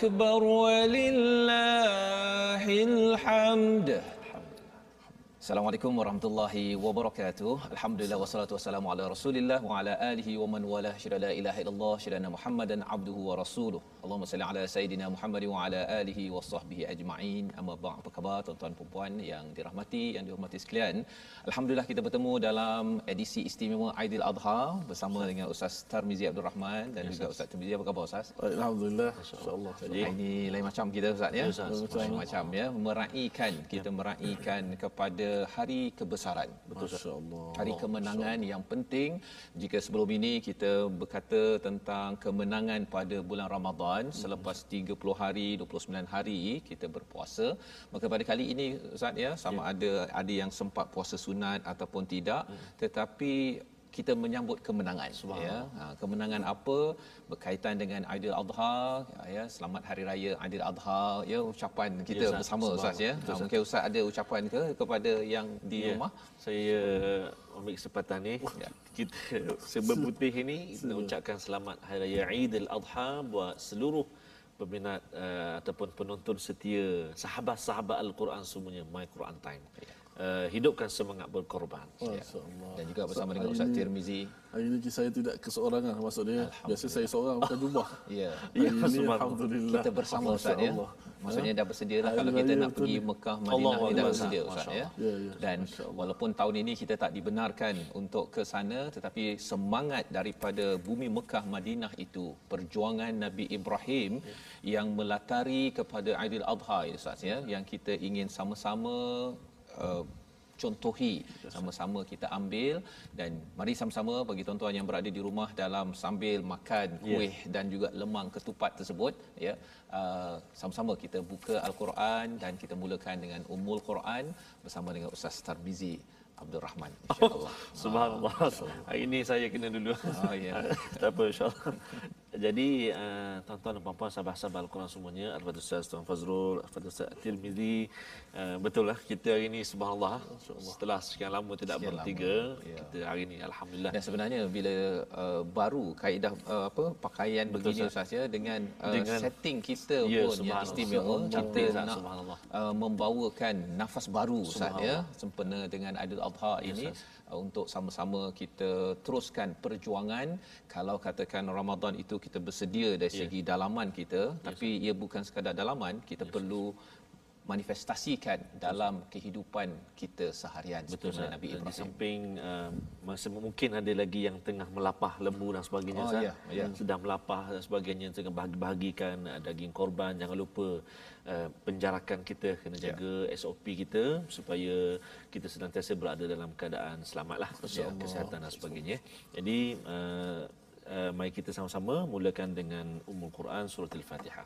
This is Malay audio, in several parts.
أكبر ولله الحمد Assalamualaikum warahmatullahi wabarakatuh. Alhamdulillah wassalatu wassalamu ala Rasulillah wa ala alihi wa man wala syada la ilaha illallah syada Muhammadan abduhu wa rasuluh. Allahumma salli ala sayidina Muhammad wa ala alihi wa sahbihi ajma'in. Amma ba'd. Apa khabar tuan-tuan dan puan yang dirahmati yang dihormati sekalian? Alhamdulillah kita bertemu dalam edisi istimewa Aidil Adha bersama dengan Ustaz Tarmizi Abdul Rahman dan juga Ustaz Tarmizi. Apa khabar Ustaz? Alhamdulillah. Insya-Allah. Ini lain macam kita Ustaz ya. Lain macam ya meraikan kita meraikan kepada hari kebesaran. Betul Allah. Hari kemenangan yang penting jika sebelum ini kita berkata tentang kemenangan pada bulan Ramadan selepas 30 hari 29 hari kita berpuasa maka pada kali ini Ustaz ya sama ada ada yang sempat puasa sunat ataupun tidak tetapi kita menyambut kemenangan ya. Ha, kemenangan apa? Berkaitan dengan Aidil Adha ya selamat hari raya Aidil Adha ya ucapan kita Ya, Ustaz. bersama Ustaz ya. Betul, ha, mungkin Ustaz ada ucapan ke kepada yang di Ya, rumah? Saya ambil kesempatan ni. Ya. kita sebab putih ini kita ucapkan selamat Hari Raya Eid al-Adha buat seluruh peminat uh, ataupun penonton setia sahabat-sahabat Al-Quran semuanya. My Quran Time. Uh, hidupkan semangat berkorban. Masya-Allah. dan juga bersama dengan Hari Ustaz Tirmizi Hari ini saya tidak keseorangan maksudnya. Biasa saya seorang bukan jumlah. ya Hari ini subhanallah. alhamdulillah. kita bersama Ustaz ya. Maksudnya dah bersedia lah kalau kita nak pergi. Mekah, Madinah ni dah bersedia Ustaz ya. Ya, ya. Dan walaupun tahun ini kita tak dibenarkan untuk ke sana tetapi semangat daripada bumi Mekah Madinah itu perjuangan Nabi Ibrahim yang melatari kepada Aidil Adha ya Ustaz ya yang kita ingin sama-sama uh, contohi sama-sama kita ambil dan mari sama-sama bagi tuan-tuan yang berada di rumah dalam sambil makan kuih dan juga lemang ketupat tersebut ya uh, sama-sama kita buka al-Quran dan kita mulakan dengan Ummul Quran bersama dengan Ustaz Tarmizi Abdul Rahman insya-Allah. Subhanallah. Hari ini saya kena dulu. Oh, ya. tak apa insyaAllah. Jadi uh, tuan-tuan dan puan-puan sahabat-sahabat Al-Quran semuanya, Al-Fatihah Ustaz Tuan Fazrul, Al-Fatihah Ustaz Tirmizi. Uh, betul lah kita hari ini subhanallah setelah sekian lama tidak Sekian bertiga, lama, ya. kita hari ini alhamdulillah. Dan sebenarnya bila uh, baru kaedah uh, apa pakaian Betul, begini Ustaz. Ya dengan, uh, Dengan- setting kita Ya, pun yang istimewa kita nak uh, membawakan nafas baru Ustaz ya. Sempena dengan Aidil Adha ini. Uh, untuk sama-sama kita teruskan perjuangan. Kalau katakan Ramadan itu kita bersedia dari segi dalaman kita tapi ia bukan sekadar dalaman kita perlu manifestasikan dalam kehidupan kita seharian Betul seperti Ustaz. Nabi Di Ibrahim. samping uh, mungkin ada lagi yang tengah melapah lembu dan sebagainya Oh, Ustaz. ya, ya. Sedang melapah dan sebagainya tengah bahagi-bahagikan uh, daging korban. Jangan lupa uh, penjarakan kita kena Ya. jaga SOP kita supaya kita senantiasa berada dalam keadaan selamatlah ya, kesihatan dan sebagainya. Jadi uh, uh, mari kita sama-sama mulakan dengan Ummul Quran surah Al-Fatihah.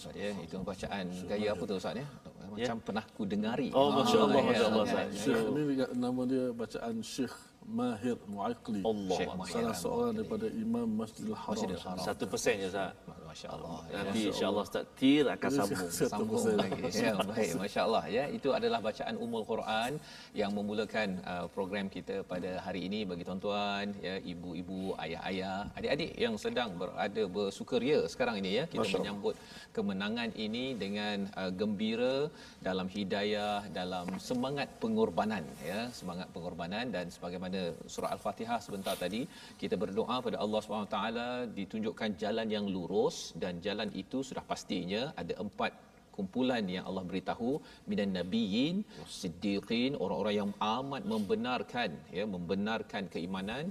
Ustaz ya. Itu bacaan gaya apa tu Ustaz ya? Macam pernah ku dengari. Oh, Masya Allah, Ah, Masya Allah, ya, Ustaz. ya, Syekh ni juga nama dia bacaan Syekh Mahir Muaqli. Allah Salah seorang daripada Imam Masjidil Haram. Masjidil Haram. Satu persen je Ustaz masya-Allah. Nanti insya-Allah Ustaz Tir akan sambung. sambung lagi. Ya, baik, masya-Allah ya. Itu adalah bacaan Ummul Quran yang memulakan uh, program kita pada hari ini bagi tuan-tuan, ya, ibu-ibu, ayah-ayah, adik-adik yang sedang berada bersukaria sekarang ini ya. Kita menyambut kemenangan ini dengan uh, gembira dalam hidayah, dalam semangat pengorbanan ya, semangat pengorbanan dan sebagaimana surah Al-Fatihah sebentar tadi kita berdoa pada Allah SWT ditunjukkan jalan yang lurus dan jalan itu sudah pastinya ada empat kumpulan yang Allah beritahu minan nabiyyin siddiqin orang-orang yang amat membenarkan ya membenarkan keimanan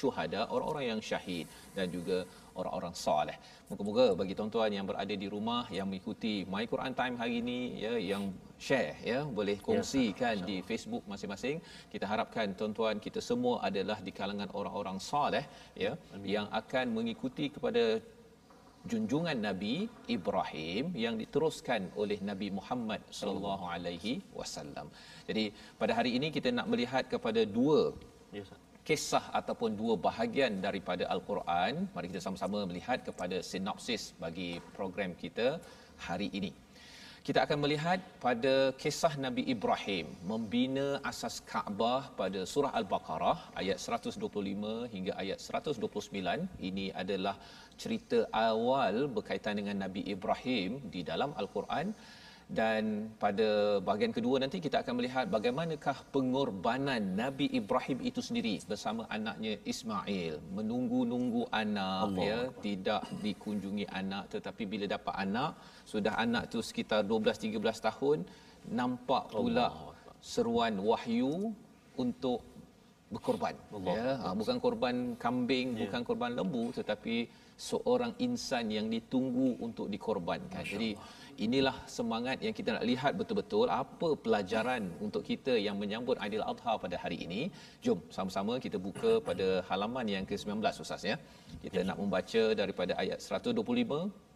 syuhada orang-orang yang syahid dan juga orang-orang soleh. Moga-moga bagi tuan-tuan yang berada di rumah yang mengikuti My Quran Time hari ini ya yang share ya boleh kongsikan ya, di Facebook masing-masing. Kita harapkan tuan-tuan kita semua adalah di kalangan orang-orang soleh ya Amin. yang akan mengikuti kepada junjungan Nabi Ibrahim yang diteruskan oleh Nabi Muhammad sallallahu alaihi wasallam. Jadi pada hari ini kita nak melihat kepada dua ya, kisah ataupun dua bahagian daripada al-Quran. Mari kita sama-sama melihat kepada sinopsis bagi program kita hari ini. Kita akan melihat pada kisah Nabi Ibrahim membina asas Kaabah pada surah Al-Baqarah ayat 125 hingga ayat 129. Ini adalah cerita awal berkaitan dengan Nabi Ibrahim di dalam Al-Quran dan pada bahagian kedua nanti kita akan melihat bagaimanakah pengorbanan Nabi Ibrahim itu sendiri bersama anaknya Ismail menunggu-nunggu anak Allah. ya tidak dikunjungi anak tetapi bila dapat anak sudah anak tu sekitar 12 13 tahun nampak pula Allah. seruan wahyu untuk berkorban Allah. ya ha, bukan korban kambing ya. bukan korban lembu tetapi seorang insan yang ditunggu untuk dikorbankan Masya jadi Allah inilah semangat yang kita nak lihat betul-betul apa pelajaran untuk kita yang menyambut Aidil Adha pada hari ini. Jom sama-sama kita buka pada halaman yang ke-19 Ustaz ya. Kita nak membaca daripada ayat 125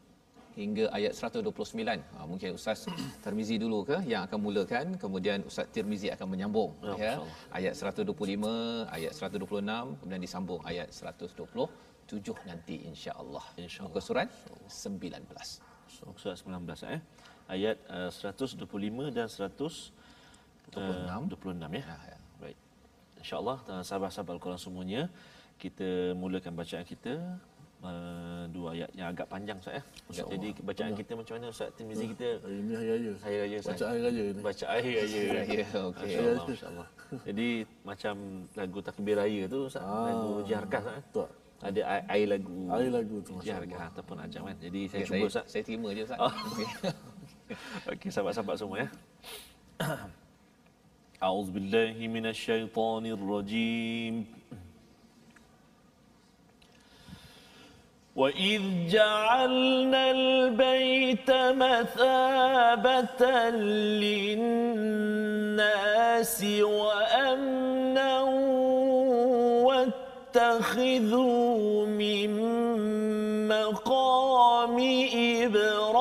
hingga ayat 129. Ha, mungkin Ustaz Tirmizi dulu ke yang akan mulakan, kemudian Ustaz Tirmizi akan menyambung ya. ya. Ayat 125, ayat 126, kemudian disambung ayat 127 nanti insya-Allah. Insya-Allah. Muka surat 19 surat 19 eh ayat uh, 125 dan 126 uh, 26 ya. ya, ya. Baik. Insya-Allah uh, sahabat-sahabat Al-Quran semuanya kita mulakan bacaan kita uh, dua ayat yang agak panjang Ustaz ya. Jadi bacaan kita macam mana Ustaz Timizi kita hari ini hari raya. Hari raya Ustaz. Baca hari raya ni. Baca hari raya. raya. Okey. Insya-Allah. Jadi macam lagu takbir raya tu Ustaz, ah, lagu jarkah Ustaz. Betul ada air lagu air lagu tu masya-Allah ataupun ajam kan jadi saya okay, cuba saya, saya terima je ustaz oh. okey sahabat-sahabat semua ya a'udzubillahi minasyaitonirrajim وإذ جعلنا البيت مثابة للناس وأمنا واتخذوا من مقام إبراهيم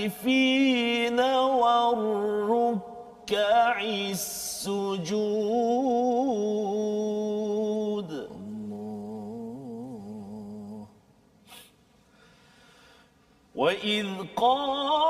العاكفين والركع السجود. الله. وإذ قال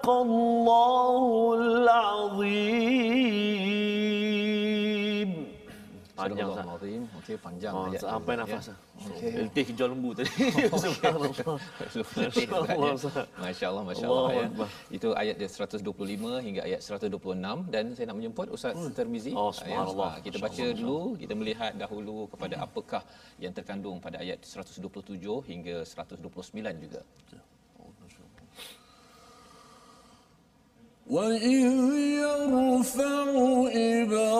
صدق الله العظيم Panjang Surah Ustaz. Al-Azim. Okey, panjang Oh, ayat sampai tu, nafas. ya. Okay. Letih jual lembu tadi. Subhanallah, Ustaz. Masya Allah, Masya Allah. Allahu Ya. Akbar. Itu ayat dia 125 hingga ayat 126 dan saya nak menjemput Ustaz Termizi. Oh, Ya, subhanallah. ah, Kita baca dulu, kita melihat dahulu kepada apakah yang terkandung pada ayat 127 hingga 129 juga. وإذ يرفع إبراهيم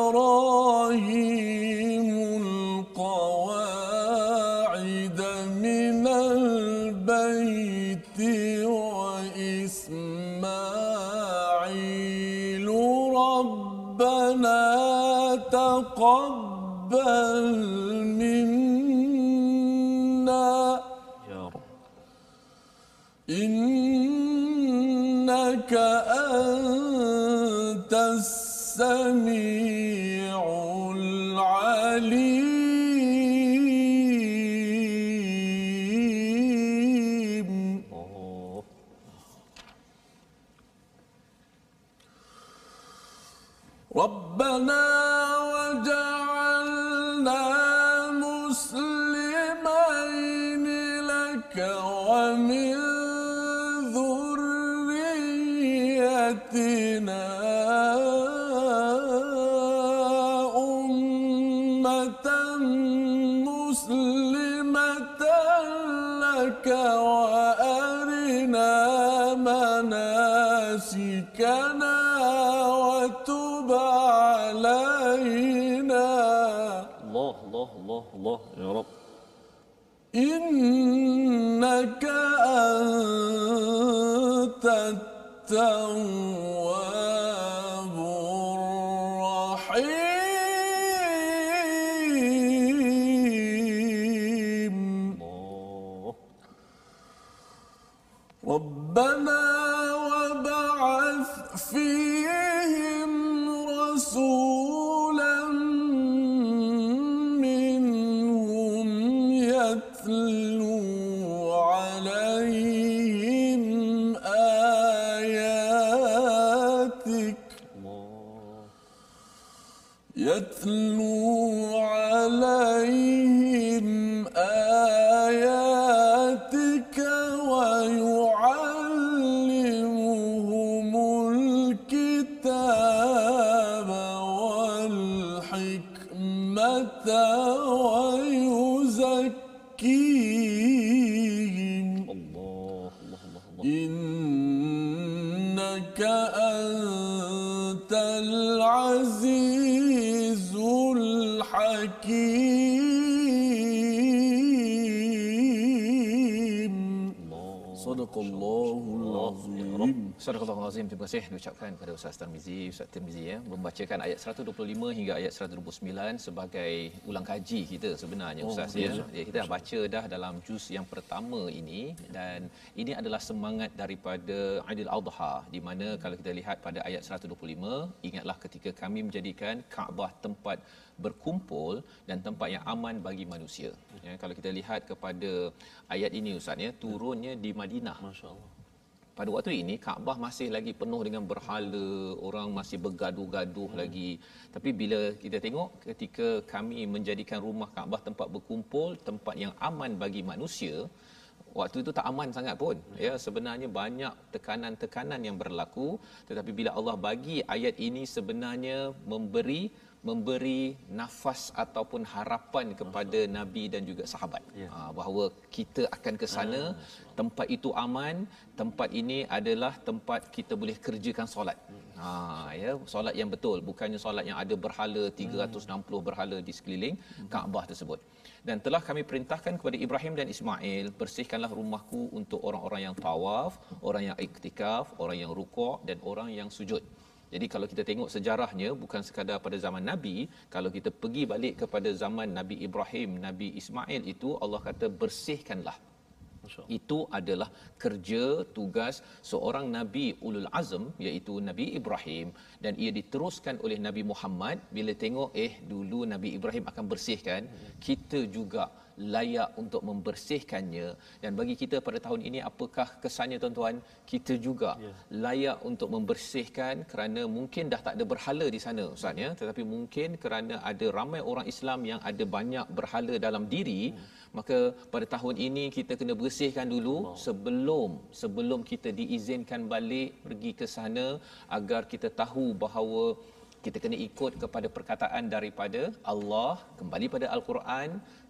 يتلو terima kasih diucapkan kepada Ustaz Tarmizi, Ustaz Tirmizi ya, membacakan ayat 125 hingga ayat 129 sebagai ulang kaji kita sebenarnya Ustaz ya. ya. Kita dah baca dah dalam juz yang pertama ini dan ini adalah semangat daripada Aidil Adha di mana kalau kita lihat pada ayat 125 ingatlah ketika kami menjadikan Kaabah tempat berkumpul dan tempat yang aman bagi manusia. Ya, kalau kita lihat kepada ayat ini Ustaz ya, turunnya di Madinah. Masya-Allah. Pada waktu ini Kaabah masih lagi penuh dengan berhala, orang masih bergaduh-gaduh hmm. lagi. Tapi bila kita tengok ketika kami menjadikan rumah Kaabah tempat berkumpul, tempat yang aman bagi manusia, waktu itu tak aman sangat pun ya sebenarnya banyak tekanan-tekanan yang berlaku tetapi bila Allah bagi ayat ini sebenarnya memberi memberi nafas ataupun harapan kepada Masa. nabi dan juga sahabat ya. ha, bahawa kita akan ke sana ha. tempat itu aman tempat ini adalah tempat kita boleh kerjakan solat ha ya solat yang betul bukannya solat yang ada berhala 360 berhala di sekeliling Kaabah tersebut dan telah kami perintahkan kepada Ibrahim dan Ismail bersihkanlah rumahku untuk orang-orang yang tawaf, orang yang iktikaf, orang yang rukuk dan orang yang sujud. Jadi kalau kita tengok sejarahnya bukan sekadar pada zaman Nabi, kalau kita pergi balik kepada zaman Nabi Ibrahim, Nabi Ismail itu Allah kata bersihkanlah. Itu adalah kerja tugas seorang nabi ulul azm iaitu nabi Ibrahim. Dan ia diteruskan oleh nabi Muhammad. Bila tengok eh dulu nabi Ibrahim akan bersihkan kita juga layak untuk membersihkannya dan bagi kita pada tahun ini apakah kesannya tuan-tuan kita juga yeah. layak untuk membersihkan kerana mungkin dah tak ada berhala di sana ustaz ya tetapi mungkin kerana ada ramai orang Islam yang ada banyak berhala dalam diri hmm. maka pada tahun ini kita kena bersihkan dulu wow. sebelum sebelum kita diizinkan balik pergi ke sana agar kita tahu bahawa kita kena ikut kepada perkataan daripada Allah kembali pada al-Quran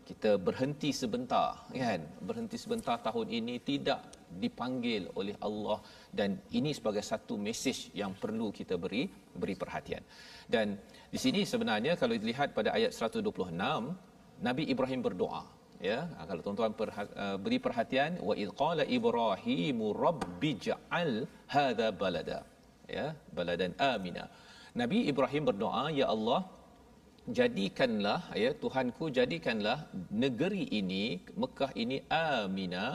kita berhenti sebentar kan? Berhenti sebentar tahun ini tidak dipanggil oleh Allah dan ini sebagai satu mesej yang perlu kita beri beri perhatian. Dan di sini sebenarnya kalau dilihat pada ayat 126 Nabi Ibrahim berdoa ya. Ha, kalau tuan-tuan perha- uh, beri perhatian wa id qala ibrahimu rabbi ja'al hadha balada ya baladan amina. Nabi Ibrahim berdoa ya Allah jadikanlah ya Tuhanku jadikanlah negeri ini Mekah ini amina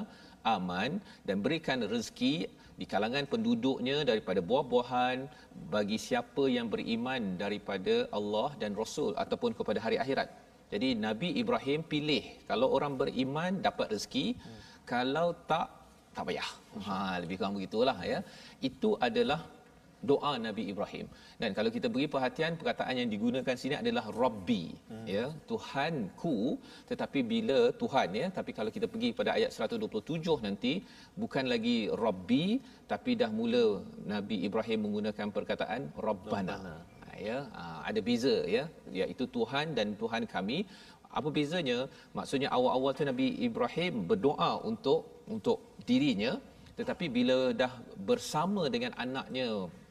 aman dan berikan rezeki di kalangan penduduknya daripada buah-buahan bagi siapa yang beriman daripada Allah dan Rasul ataupun kepada hari akhirat. Jadi Nabi Ibrahim pilih kalau orang beriman dapat rezeki, hmm. kalau tak tak payah. Ha lebih kurang begitulah ya. Itu adalah doa Nabi Ibrahim. Dan kalau kita beri perhatian perkataan yang digunakan sini adalah Rabbi hmm. ya Tuhanku tetapi bila Tuhan ya tapi kalau kita pergi pada ayat 127 nanti bukan lagi Rabbi tapi dah mula Nabi Ibrahim menggunakan perkataan Rabbana. Rabbana. Ya, ada beza ya iaitu Tuhan dan Tuhan kami apa bezanya maksudnya awal-awal tu Nabi Ibrahim berdoa untuk untuk dirinya tetapi bila dah bersama dengan anaknya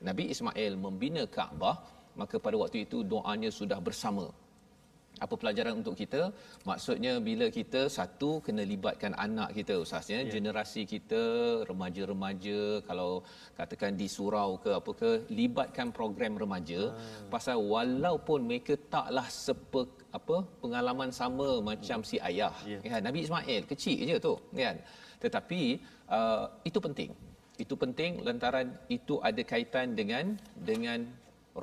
Nabi Ismail membina Kaabah. Maka pada waktu itu doanya sudah bersama. Apa pelajaran untuk kita? Maksudnya bila kita satu kena libatkan anak kita usahanya yeah. generasi kita remaja-remaja kalau katakan di surau ke apa ke libatkan program remaja. Ah. pasal walaupun mereka taklah sepe apa pengalaman sama macam si ayah. Yeah. kan? Nabi Ismail kecil je tu kan? Tetapi uh, itu penting itu penting lantaran itu ada kaitan dengan dengan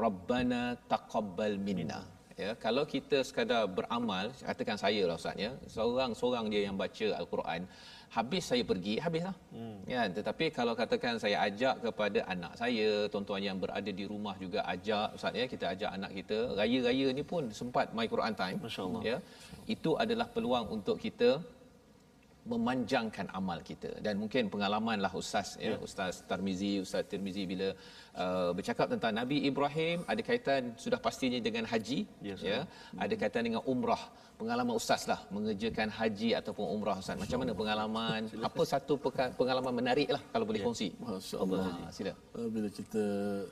rabbana taqabbal minna. Ya kalau kita sekadar beramal katakan saya lah ustaz ya seorang-seorang dia yang baca al-Quran habis saya pergi habislah. Hmm. ya tetapi kalau katakan saya ajak kepada anak saya tuan-tuan yang berada di rumah juga ajak ustaz ya kita ajak anak kita raya-raya ni pun sempat my Quran time. Masyaallah ya itu adalah peluang untuk kita memanjangkan amal kita. Dan mungkin pengalamanlah ustaz ya, ya. Ustaz Tarmizi ustaz Tirmizi bila uh, bercakap tentang Nabi Ibrahim ada kaitan sudah pastinya dengan haji ya, ya. Ada kaitan dengan umrah. Pengalaman ustaz lah mengerjakan haji ataupun umrah ustaz. Macam mana pengalaman? Apa satu pengalaman menarik lah kalau boleh ya. kongsi? Masyaallah. Ha, sila. Uh, bila kita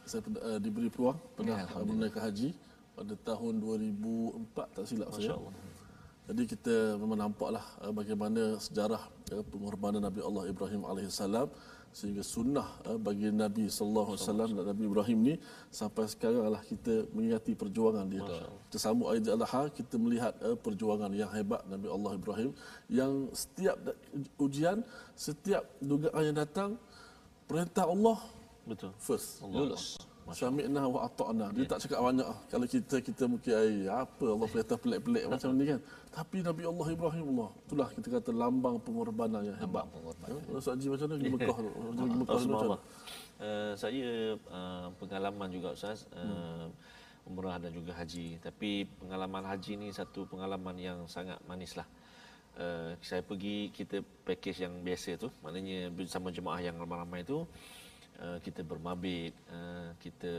saya uh, diberi peluang pernah ya, menunaikan haji pada tahun 2004 tak silap saya jadi kita memang nampaklah uh, bagaimana sejarah uh, pengorbanan Nabi Allah Ibrahim alaihissalam sehingga sunnah uh, bagi Nabi sallallahu alaihi wasallam dan Nabi Ibrahim ni sampai sekarang adalah kita mengingati perjuangan dia. Kita sambut Aid al-Adha kita melihat perjuangan yang hebat Nabi Allah Ibrahim yang setiap ujian, setiap dugaan yang datang perintah Allah betul first Allah. lulus Sami'na wa ata'na. Dia tak cakap banyak. Kalau kita kita mungkin ai apa Allah perintah pelik-pelik macam ni kan. Tapi Nabi Allah Ibrahim Allah. Itulah kita kata lambang pengorbanan yang hebat. Pengorbanan. Ya, Ustaz Haji macam mana di Mekah tu? Di Mekah tu macam uh, saya uh, pengalaman juga Ustaz. Uh, hmm. umrah dan juga haji. Tapi pengalaman haji ni satu pengalaman yang sangat manis lah. Uh, saya pergi kita package yang biasa tu maknanya bersama jemaah yang ramai-ramai tu uh, kita bermabit uh, kita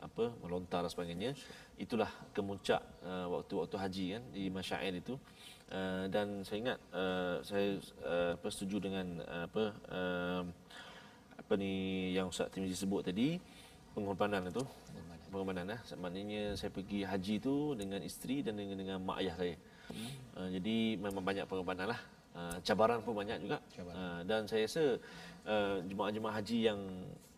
apa melontar dan sebagainya. Itulah kemuncak uh, waktu-waktu haji kan di masyair itu. Uh, dan saya ingat uh, saya uh, apa setuju dengan uh, apa uh, apa ni yang Ustaz Timizi sebut tadi pengorbanan itu. Pengorbanan. Eh. Maknanya saya pergi haji tu dengan isteri dan dengan dengan mak ayah saya. Hmm. Uh, jadi memang banyak pengorbanan lah. Uh, cabaran pun banyak juga. Uh, dan saya rasa uh, jemaah-jemaah haji yang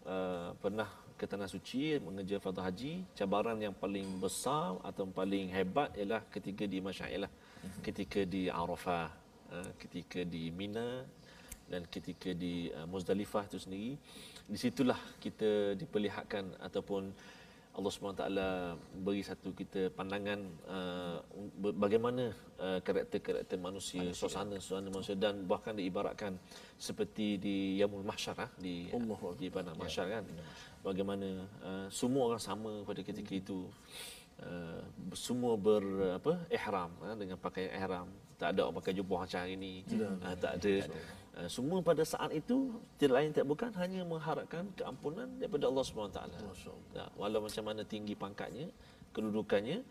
uh, pernah ke Tanah Suci mengejar fardu haji, cabaran yang paling besar atau paling hebat ialah ketika di Masyair lah. Hmm. Ketika di Arafah, uh, ketika di Mina dan ketika di uh, Muzdalifah itu sendiri. Di situlah kita diperlihatkan ataupun Allah SWT beri satu kita pandangan uh, bagaimana uh, karakter-karakter manusia, manusia, suasana suasana manusia dan bahkan diibaratkan seperti di Yamul Mahsyar ah, di Allah di Padang ya. Mahsyar. Kan. Bagaimana uh, semua orang sama pada ketika itu. Uh, semua ber apa ihram uh, dengan pakai ihram. Tak ada orang pakai jubah macam hari ini uh, tak ada. Eh, semua pada saat itu tidak lain tidak bukan hanya mengharapkan keampunan daripada Allah Subhanahu taala. Ya, walau macam mana tinggi pangkatnya, kedudukannya,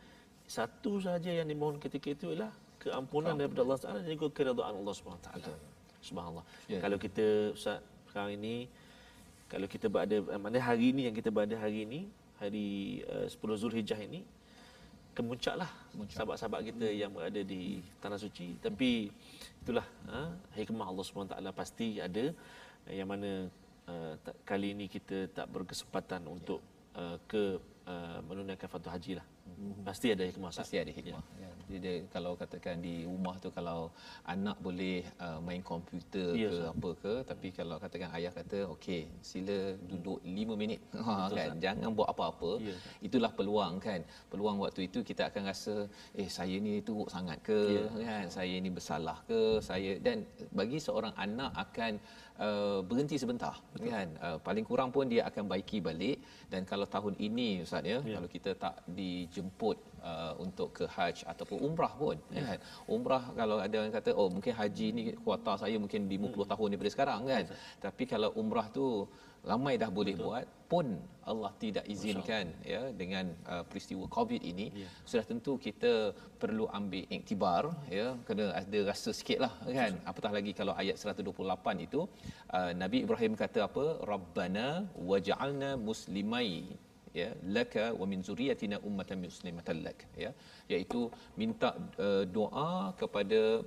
satu sahaja yang dimohon ketika itu ialah keampunan daripada Allah Taala dan juga keridaan Allah Subhanahu taala. Subhanallah. Ya. Kalau kita Ustaz sekarang ini kalau kita berada mana hari ini yang kita berada hari ini, hari uh, 10 Zulhijjah ini kemuncaklah sahabat-sahabat kita hmm. yang berada di tanah suci. Tapi itulah ha, hikmah Allah SWT pasti ada yang mana uh, kali ini kita tak berkesempatan untuk uh, ke uh, menunaikan fardu haji lah hmm. pasti ada hikmah pasti ada hikmah ya. Ya. Jadi kalau katakan di rumah tu kalau anak boleh uh, main komputer ya, ke sah. apa ke tapi kalau katakan ayah kata okey sila duduk 5 minit ha kan sah. jangan buat apa-apa ya, itulah peluang kan peluang waktu itu kita akan rasa eh saya ni teruk sangat ke ya. kan saya ni bersalah ke saya dan bagi seorang anak akan uh, berhenti sebentar Betul. kan uh, paling kurang pun dia akan baiki balik dan kalau tahun ini ustaz ya, ya. kalau kita tak dijemput uh, untuk ke haji ataupun umrah pun ya. kan umrah kalau ada yang kata oh mungkin haji ni kuota saya mungkin 50 hmm. tahun daripada sekarang kan ya. tapi kalau umrah tu ramai dah boleh Betul. buat pun Allah tidak izinkan ya dengan uh, peristiwa covid ini ya. sudah tentu kita perlu ambil iktibar ya kena ada rasa sikitlah kan Betul. apatah lagi kalau ayat 128 itu uh, Nabi Ibrahim kata apa rabbana waj'alna muslimai ya laka wa min zuriyatina ummatan muslimatan lak ya. Iaitu minta uh, doa kepada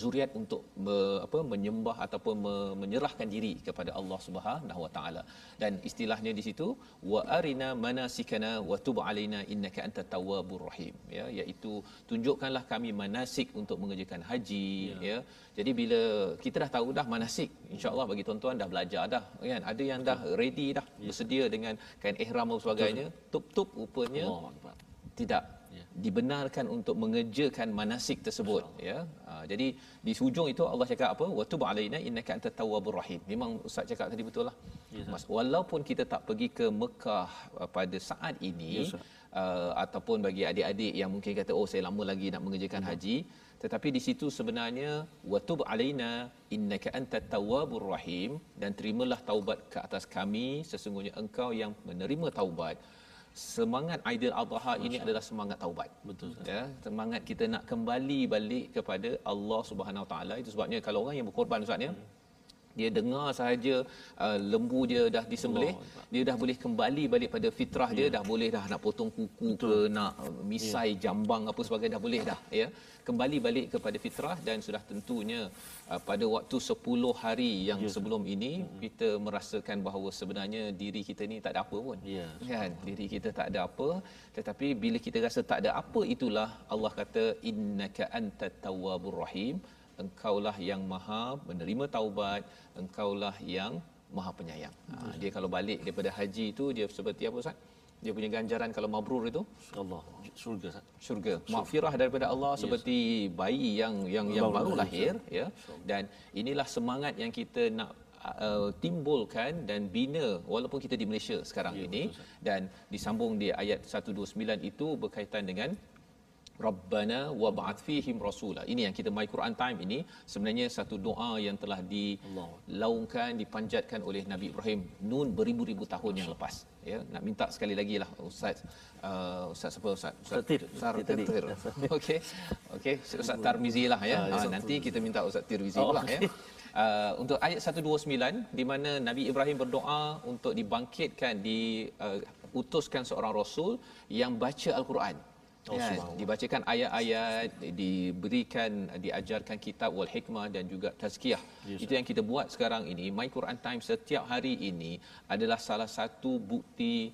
zuriat untuk me, apa menyembah ataupun me, menyerahkan diri kepada Allah Subhanahu Wa Taala. Dan istilahnya di situ wa arina manasikana wa tub alaina innaka antat tawwabur rahim. Ya iaitu tunjukkanlah kami manasik untuk mengerjakan haji ya. ya. Jadi bila kita dah tahu dah manasik insyaallah bagi tuan-tuan dah belajar dah kan? Ada yang dah ready dah ya. bersedia dengan kain ihram dan sebagainya tup-tup rupanya Allah. tidak dibenarkan untuk mengerjakan manasik tersebut ya. Uh, jadi di hujung itu Allah cakap apa? Wa tub alaina innaka antat tawwabur rahim. Memang ustaz cakap tadi betul lah. Yes, Mas, walaupun kita tak pergi ke Mekah uh, pada saat ini yes, uh, ataupun bagi adik-adik yang mungkin kata oh saya lama lagi nak mengerjakan yes. haji tetapi di situ sebenarnya wa tub alaina innaka antat tawwabur rahim dan terimalah taubat ke atas kami sesungguhnya engkau yang menerima taubat semangat Aidil Adha ini adalah semangat taubat. Betul. Ya, semangat kita nak kembali balik kepada Allah Subhanahu Wa Taala. Itu sebabnya kalau orang yang berkorban ustaz ya, hmm dia dengar sahaja uh, lembu dia dah disembelih Allah. dia dah boleh kembali balik pada fitrah dia ya. dah boleh dah nak potong kuku Betul. ke nak uh, misai ya. jambang apa sebagainya dah boleh dah ya kembali balik kepada fitrah dan sudah tentunya uh, pada waktu 10 hari yang ya. sebelum ini hmm. kita merasakan bahawa sebenarnya diri kita ni tak ada apa pun ya. kan diri kita tak ada apa tetapi bila kita rasa tak ada apa itulah Allah kata innaka antat tawwabur rahim engkaulah yang maha menerima taubat engkaulah yang Maha Penyayang. Ha, dia kalau balik daripada haji itu dia seperti apa Ustaz? Dia punya ganjaran kalau mabrur itu Allah syurga syurga. Maghfirah daripada Allah yes. seperti bayi yang yang yang baru lahir ya. Dan inilah semangat yang kita nak uh, timbulkan dan bina walaupun kita di Malaysia sekarang ya, ini betul, dan disambung di ayat 129 itu berkaitan dengan Rabbana wa ba'ath fihim rasula. Ini yang kita My Quran Time ini sebenarnya satu doa yang telah dilaungkan, dipanjatkan oleh Nabi Ibrahim nun beribu-ribu tahun yang lepas. Ya, nak minta sekali lagi lah Ustaz uh, Ustaz apa Ustaz? Ustaz Tir. Ustaz Tir. Okey. Okey, Ustaz Tarmizi lah ya. Ha, nanti kita minta Ustaz Tirmizi oh, pula okay. ya. Uh, untuk ayat 129 di mana Nabi Ibrahim berdoa untuk dibangkitkan diutuskan uh, seorang rasul yang baca al-Quran. Oh, ya, dibacakan ayat-ayat diberikan diajarkan kitab wal hikmah dan juga tazkiyah. Yes, itu yang kita buat sekarang ini. My Quran time setiap hari ini adalah salah satu bukti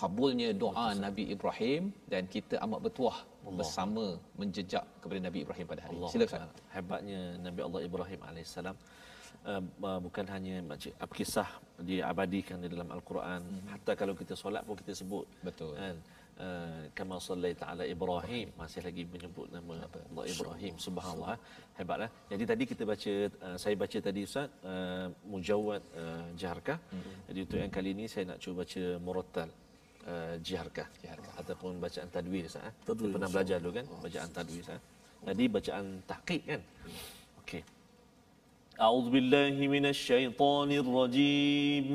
kabulnya doa Betul, Nabi Ibrahim dan kita amat bertuah Allah. bersama menjejak kepada Nabi Ibrahim pada hari ini. Silakan. Hebatnya Nabi Allah Ibrahim alaihissalam uh, uh, bukan hanya macam kisah diabadikan di dalam al-Quran. Hmm. hatta kalau kita solat pun kita sebut. Betul. Kan? uh, kama sallaita ala Ibrahim masih lagi menyebut nama Allah Ibrahim subhanallah hebatlah jadi tadi kita baca uh, saya baca tadi ustaz uh, mujawwad uh, jaharkah hmm. jadi untuk yang kali ini saya nak cuba baca murattal uh, jiharkah jiharkah ataupun bacaan tadwir ustaz eh? tadwir pernah belajar dulu kan oh. bacaan tadwir ustaz tadi bacaan tahqiq kan okey أعوذ بالله من الشيطان الرجيم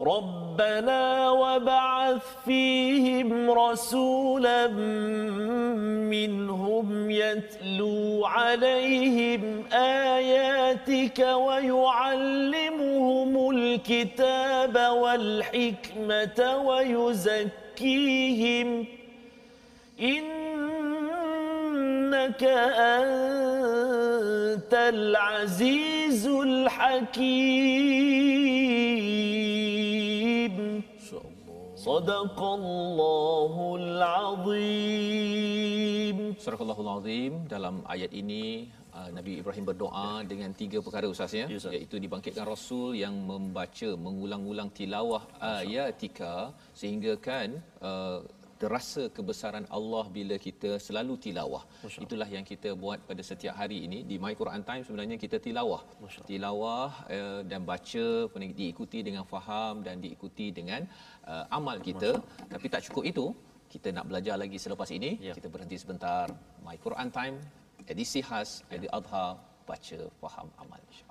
ربنا وبعث فيهم رسولا منهم يتلو عليهم آياتك ويعلمهم الكتاب والحكمة ويزكيهم. إنك أنت العزيز الحكيم. Sadaqallahul Azim. Sadaqallahul Azim dalam ayat ini uh, Nabi Ibrahim berdoa dengan tiga perkara usahanya yes, iaitu dibangkitkan rasul yang membaca mengulang-ulang tilawah ayatika sehingga kan uh, terasa kebesaran Allah bila kita selalu tilawah. Itulah yang kita buat pada setiap hari ini di My Quran Time sebenarnya kita tilawah. Tilawah uh, dan baca diikuti dengan faham dan diikuti dengan uh, amal kita. Tapi tak cukup itu, kita nak belajar lagi selepas ini. Ya. Kita berhenti sebentar. My Quran Time edisi khas Aidil Adha baca faham amal insya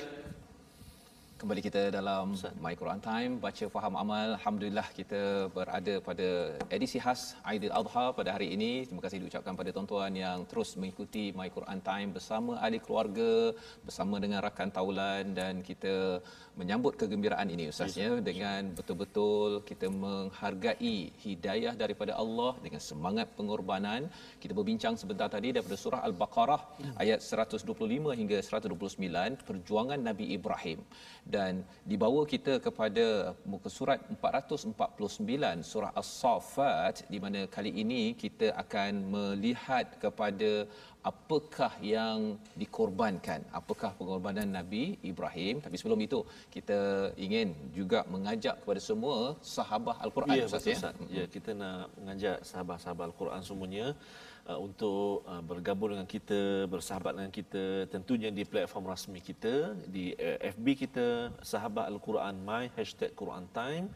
Kembali kita dalam My Quran Time baca faham amal. Alhamdulillah kita berada pada edisi khas Aidil Adha pada hari ini. Terima kasih diucapkan pada tuan-tuan yang terus mengikuti My Quran Time bersama ahli keluarga bersama dengan rakan taulan dan kita menyambut kegembiraan ini ustaznya yes, dengan betul-betul kita menghargai hidayah daripada Allah dengan semangat pengorbanan kita berbincang sebentar tadi daripada surah al-baqarah hmm. ayat 125 hingga 129 perjuangan Nabi Ibrahim dan dibawa kita kepada muka surat 449 surah as-saffat di mana kali ini kita akan melihat kepada apakah yang dikorbankan? Apakah pengorbanan Nabi Ibrahim? Tapi sebelum itu kita ingin juga mengajak kepada semua sahabat al-Quran ya, Ustaz ya. ya kita nak mengajak sahabat-sahabat al-Quran semuanya uh, untuk uh, bergabung dengan kita, bersahabat dengan kita, tentunya di platform rasmi kita, di uh, FB kita, Sahabat Al-Quran My hashtag Quran Time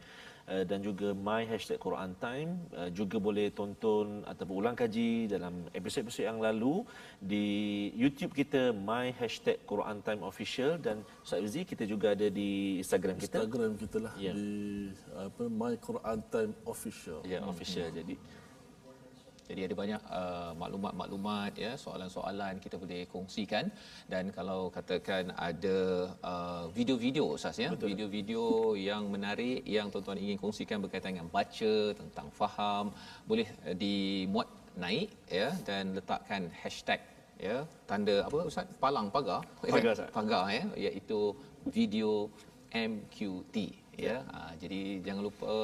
uh, dan juga My hashtag Quran Time. Uh, juga boleh tonton ataupun ulang kaji dalam episod-episod yang lalu di YouTube kita My hashtag Quran Time Official. Dan Ustaz kita juga ada di Instagram kita. Instagram kita lah. Yeah. di apa My Quran Time Official. Ya yeah, official. Hmm. jadi jadi ada banyak uh, maklumat-maklumat ya, soalan-soalan kita boleh kongsikan dan kalau katakan ada uh, video-video Ustaz ya, video-video yang menarik yang tuan-tuan ingin kongsikan berkaitan dengan baca, tentang faham, boleh uh, dimuat naik ya dan letakkan hashtag ya, tanda apa Ustaz? Palang pagar. Pagar, pagar ya, iaitu video MQT ya ha, jadi jangan lupa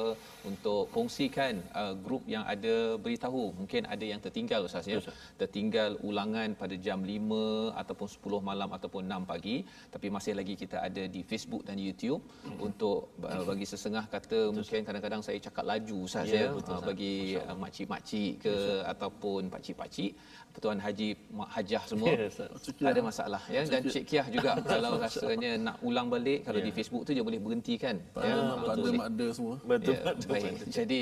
untuk kongsikan uh, grup yang ada beritahu. Mungkin ada yang tertinggal ustaz ya. Tertinggal ulangan pada jam 5 ataupun 10 malam ataupun 6 pagi. Tapi masih lagi kita ada di Facebook dan YouTube hmm. untuk uh, bagi sesengah kata betul, mungkin kadang-kadang saya cakap laju ustaz ya, ya. betul, uh, bagi uh, makcik-makcik ke betul, ataupun pakcik-pakcik. Tuan Haji Mak Hajah semua? Ya, ada masalah ya. Dan Cik Kiah juga kalau rasanya nak ulang balik kalau ya. di Facebook tu dia boleh berhentikan ya pada ada semua betul, ya, betul, baik. betul jadi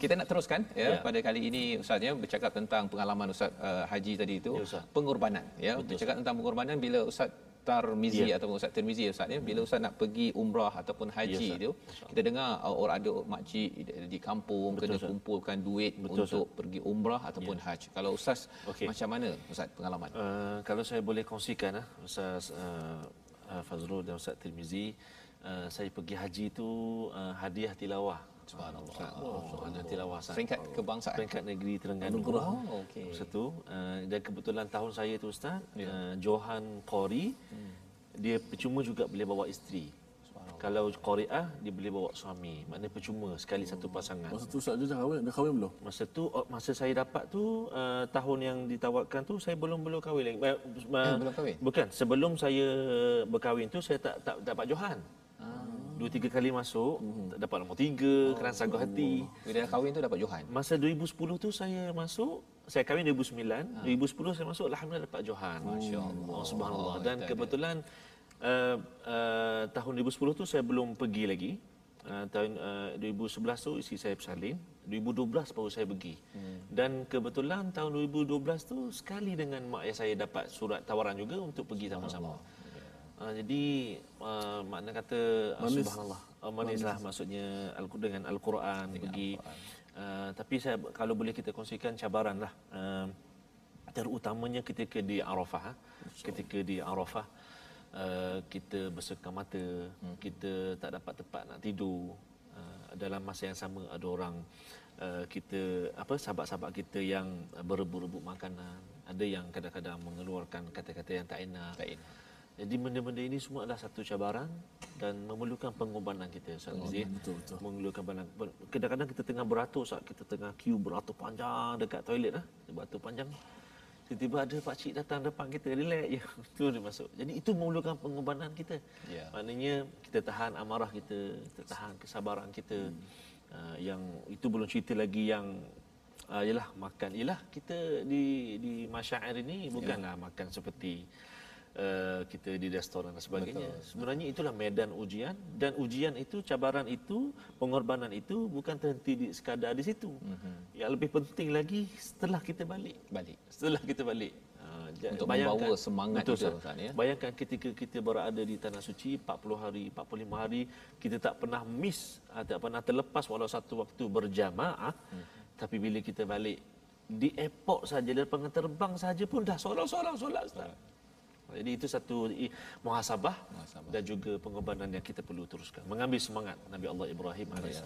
kita nak teruskan ya, ya. pada kali ini ustaz ya bercakap tentang pengalaman ustaz uh, Haji tadi itu ya, pengorbanan ya betul, bercakap tentang pengorbanan bila ustaz Tarmizi ya. ataupun Ustaz Tirmizi Ustaz ya bila Ustaz nak pergi umrah ataupun haji ya, tu kita dengar uh, orang ada makcik di kampung Betul, kena Ustaz. kumpulkan duit Betul, untuk Ustaz. pergi umrah ataupun ya. haji kalau Ustaz okay. macam mana Ustaz pengalaman uh, kalau saya boleh kongsikan uh, Ustaz uh, uh, Fazrul dan Ustaz Tirmizi uh, saya pergi haji tu uh, hadiah tilawah Subhanallah. Oh, ada tilawah Peringkat kebangsaan. Peringkat negeri Terengganu. Oh, okey. Satu. Uh, dan kebetulan tahun saya tu Ustaz, yeah. uh, Johan Qori, hmm. dia percuma juga boleh bawa isteri. Kalau Qori'ah, dia boleh bawa suami. Maknanya percuma sekali oh. satu pasangan. Masa tu Ustaz dah kahwin, dah kahwin belum? Masa tu, oh, masa saya dapat tu, uh, tahun yang ditawarkan tu, saya belum belum kahwin lagi. Uh, uh, belum kahwin? Bukan. Sebelum saya berkahwin tu, saya tak tak dapat Johan. Ah dua tiga kali masuk mm-hmm. dapat nombor tiga oh, kerana sagu hati. Bila kahwin tu dapat Johan? Masa 2010 tu saya masuk saya kahwin 2009 ha. 2010 saya masuk alhamdulillah dapat Johan. Masyaallah. Oh, subhanallah. Dan kebetulan uh, uh, tahun 2010 tu saya belum pergi lagi. Uh, tahun uh, 2011 tu isi saya bersalin 2012 baru saya pergi. Hmm. dan kebetulan tahun 2012 tu sekali dengan mak ayah saya dapat surat tawaran juga untuk pergi sama-sama Uh, jadi uh, makna kata uh, subhanallah. Uh, manislah manis. maksudnya al dengan al-Quran pergi. Uh, tapi saya kalau boleh kita kongsikan cabaranlah uh, terutamanya ketika di Arafah ha? ketika di Arafah uh, kita bersekam mata hmm. kita tak dapat tempat nak tidur. Uh, dalam masa yang sama ada orang uh, kita apa sahabat-sahabat kita yang berebut-rebut makanan. Ada yang kadang-kadang mengeluarkan kata-kata yang tak enak. Tak enak jadi benda-benda ini semua adalah satu cabaran dan memerlukan pengorbanan kita Ustaz oh, Betul betul. Memerlukan kadang-kadang kita tengah beratur saat kita tengah queue beratur panjang dekat toilet lah. Beratur panjang. Tiba-tiba ada pak cik datang depan kita relax je. Itu dia masuk. Jadi itu memerlukan pengorbanan kita. Yeah. Maknanya kita tahan amarah kita, kita tahan kesabaran kita. Hmm. Uh, yang itu belum cerita lagi yang uh, yalah makan. Yalah kita di di masyair ini bukanlah yeah. makan seperti uh, kita di restoran dan sebagainya. Betul. Sebenarnya itulah medan ujian dan ujian itu, cabaran itu, pengorbanan itu bukan terhenti di sekadar di situ. Mm-hmm. Yang lebih penting lagi setelah kita balik. Balik. Setelah kita balik. Uh, untuk bayangkan, membawa semangat betul, itu Ustaz, ya. Bayangkan ketika kita berada di tanah suci 40 hari, 45 hari, kita tak pernah miss, uh, tak pernah terlepas walau satu waktu berjamaah. Mm-hmm. Tapi bila kita balik di airport saja, dari terbang saja pun dah solat-solat solat Ustaz. Jadi itu satu muhasabah, muhasabah dan juga pengorbanan yang kita perlu teruskan. Mengambil semangat Nabi Allah Ibrahim AS.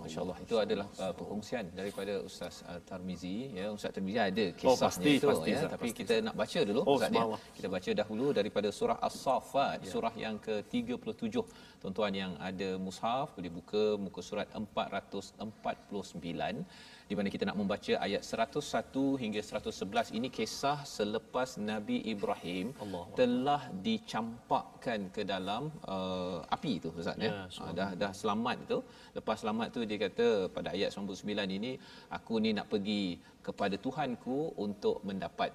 Masya-Allah itu adalah uh, perkongsian daripada Ustaz uh, Tarmizi ya Ustaz Tarmizi ada oh, kisahnya oh, pasti, itu pasti, ya tapi pasti, kita nak baca dulu oh, Ustaz ya. Kita baca dahulu daripada surah As-Saffat ya. surah yang ke-37. Tuan-tuan yang ada mushaf boleh buka muka surat 449 di mana kita nak membaca ayat 101 hingga 111 ini kisah selepas Nabi Ibrahim Allah. telah dicampakkan ke dalam uh, api itu ustaz ya, ya uh, dah dah selamat itu lepas selamat tu dia kata pada ayat 99 ini aku ni nak pergi kepada Tuhanku untuk mendapat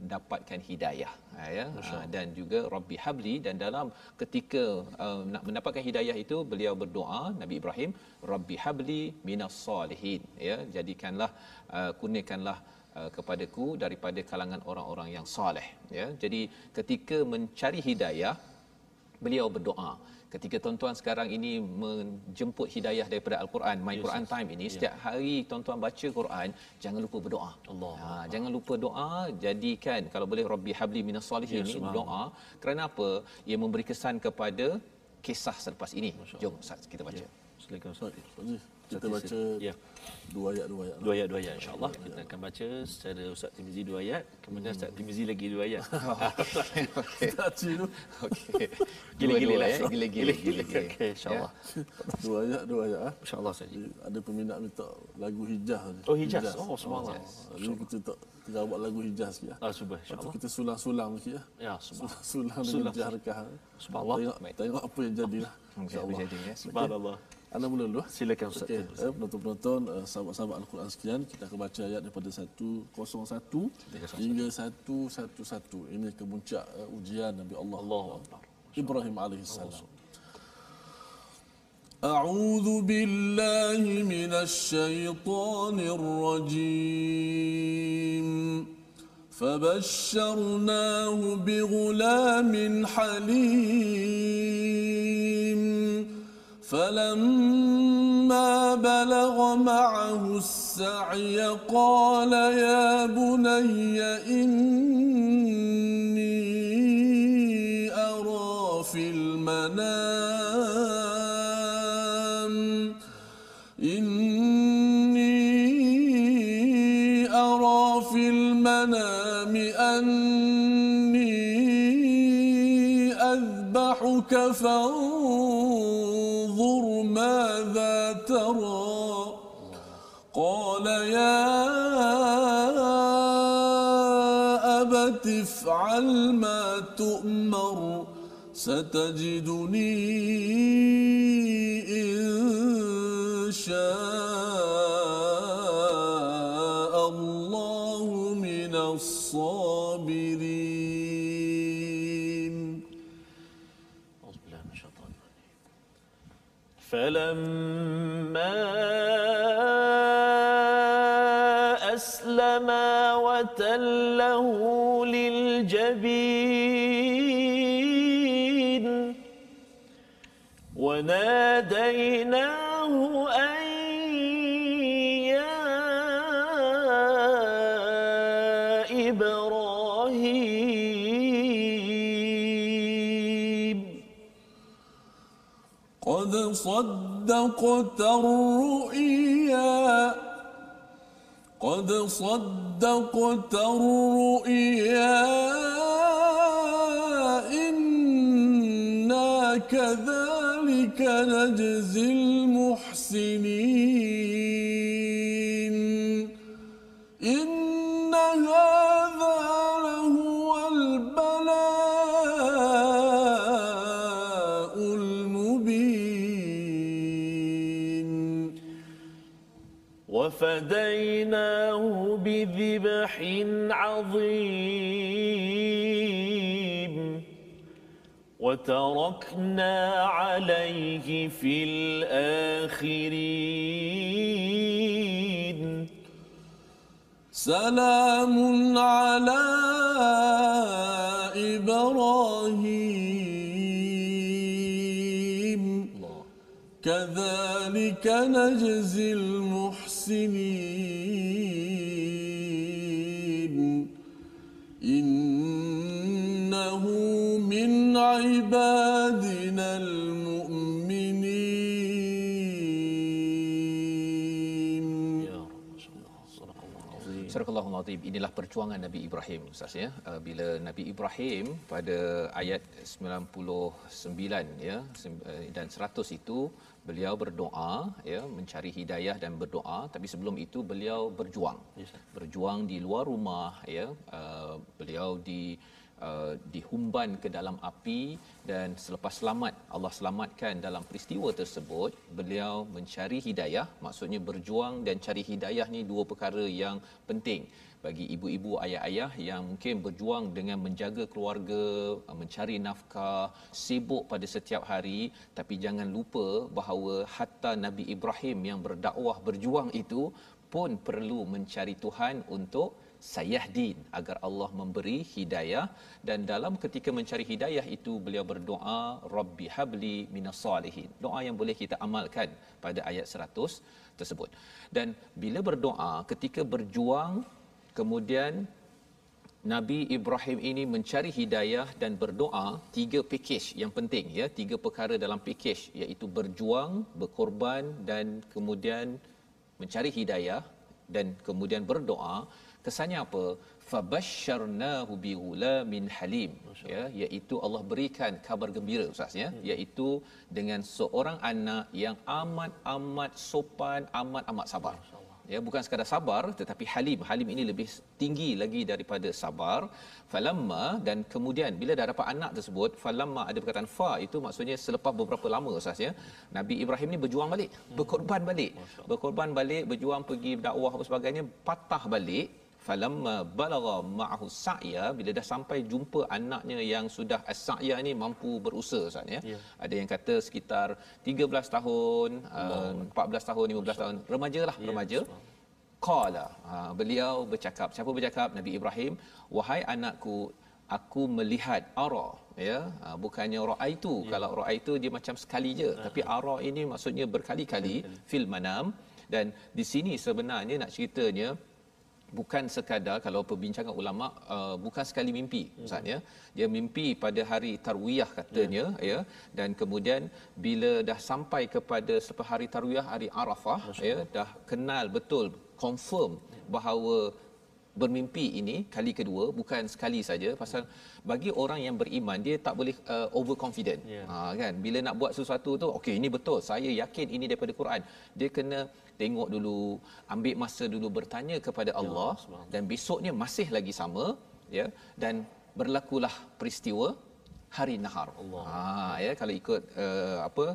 mendapatkan hidayah ha, ya. Ha, dan juga Rabbi Habli. Dan dalam ketika uh, nak mendapatkan hidayah itu beliau berdoa Nabi Ibrahim Rabbi Habli minas salihin. Ya jadikanlah uh, kurniakanlah uh, kepadaku daripada kalangan orang-orang yang soleh ya jadi ketika mencari hidayah beliau berdoa ketika tuan-tuan sekarang ini menjemput hidayah daripada al-Quran my yes, Quran time ini yeah. setiap hari tuan-tuan baca Quran jangan lupa berdoa. Allah. Ha, jangan lupa doa jadikan kalau boleh rabbi habli minas salihin yes, ini doa. Kerana apa? Ia memberi kesan kepada kisah selepas ini. Jom Ustaz kita baca. Yeah. silakan Ustaz kita baca ya. dua ayat dua ayat. Dua ayat dua ayat insya-Allah kita akan baca secara Ustaz Timizi dua ayat, kemudian Ustaz Timizi lagi dua ayat. Okey. Okey. Gila-gila lah ya. Gila-gila. Okey insya-Allah. Dua ayat dua ayat ah. Insya-Allah saja. Ada peminat minta lagu Hijaz Oh Hijaz. Oh subhanallah. Jadi kita tak kita buat lagu Hijaz sikit. Ah subhan insya-Allah. Kita sulang-sulang sikit ya. Ya subhan. Sulang dengan jahrkah. Subhanallah. Tengok apa yang jadilah. Insya-Allah. Subhanallah. Anda mula dulu. Silakan Ustaz. Okay Eh, penonton-penonton, uh, sahabat-sahabat Al-Quran sekian, kita akan baca ayat daripada 101 hingga 111. Ini kemuncak uh, ujian Nabi Allah, Allah Ibrahim alaihissalam. أعوذ بالله من الشيطان الرجيم فبشرناه بغلام حليم فلما بلغ معه السعي قال يا بني إني أرى في المنام. إني أرى في المنام أني أذبحك فانظر ماذا ترى؟ قال يا أبت افعل ما تؤمر ستجدني إن شاء الله من الصابرين. فلما أسلما وتله للجبين وناديناه صدقت الرؤيا. قد صدقت الرؤيا. إنا كذلك نجزي المحسنين. بذبح عظيم وتركنا عليه في الآخرين. سلام على إبراهيم. كذلك نجزي المحسنين. Azim. Inilah perjuangan Nabi Ibrahim Ustaz ya. Uh, bila Nabi Ibrahim pada ayat 99 ya uh, dan 100 itu beliau berdoa ya mencari hidayah dan berdoa tapi sebelum itu beliau berjuang. Yes, berjuang di luar rumah ya. Uh, beliau di Uh, dihumban ke dalam api dan selepas selamat Allah selamatkan dalam peristiwa tersebut beliau mencari hidayah maksudnya berjuang dan cari hidayah ni dua perkara yang penting. Bagi ibu-ibu ayah-ayah yang mungkin berjuang dengan menjaga keluarga uh, mencari nafkah sibuk pada setiap hari tapi jangan lupa bahawa hatta Nabi Ibrahim yang berdakwah berjuang itu pun perlu mencari Tuhan untuk sayahdin agar Allah memberi hidayah. Dan dalam ketika mencari hidayah itu beliau berdoa rabbi habli minas salihin. Doa yang boleh kita amalkan pada ayat 100 tersebut. Dan bila berdoa ketika berjuang kemudian Nabi Ibrahim ini mencari hidayah dan berdoa tiga package yang penting ya. Tiga perkara dalam package iaitu berjuang berkorban dan kemudian mencari hidayah dan kemudian berdoa kesannya apa? Fabashsharnahu bighulamin halim. Ya iaitu Allah berikan kabar gembira ustaz ya. Hmm. iaitu dengan seorang anak yang amat amat sopan amat amat sabar ya bukan sekadar sabar tetapi halim. Halim ini lebih tinggi lagi daripada sabar. Falamma dan kemudian bila dah dapat anak tersebut falamma ada perkataan fa itu maksudnya selepas beberapa lama ustaz ya. Nabi Ibrahim ni berjuang balik berkorban balik. Berkorban balik berjuang pergi dakwah apa sebagainya patah balik falamma balagha ma'ahu sa'ya bila dah sampai jumpa anaknya yang sudah as-sa'ya ni mampu berusaha Ustaz ya. Yeah. Ada yang kata sekitar 13 tahun, uh, 14 tahun, 15 Masa. tahun, remajalah, yeah. remaja. Qala, uh, beliau bercakap, siapa bercakap? Nabi Ibrahim, wahai anakku, aku melihat ara ya uh, bukannya ra'a itu yeah. kalau ra'a itu dia macam sekali je uh-huh. tapi ara ini maksudnya berkali-kali fil manam dan di sini sebenarnya nak ceritanya bukan sekadar kalau perbincangan ulama uh, bukan sekali mimpi ustaz ya. Dia mimpi pada hari tarwiyah katanya ya, ya. Dan kemudian bila dah sampai kepada selepas hari tarwiyah hari arafah ya dah kenal betul confirm bahawa bermimpi ini kali kedua bukan sekali saja. Pasal bagi orang yang beriman dia tak boleh uh, overconfident. Yeah. ha kan? Bila nak buat sesuatu tu okey ini betul. Saya yakin ini daripada Quran. Dia kena tengok dulu ambil masa dulu bertanya kepada ya Allah ya, dan besoknya masih lagi sama ya dan berlakulah peristiwa hari nahar. Allah. Ha ya kalau ikut uh, apa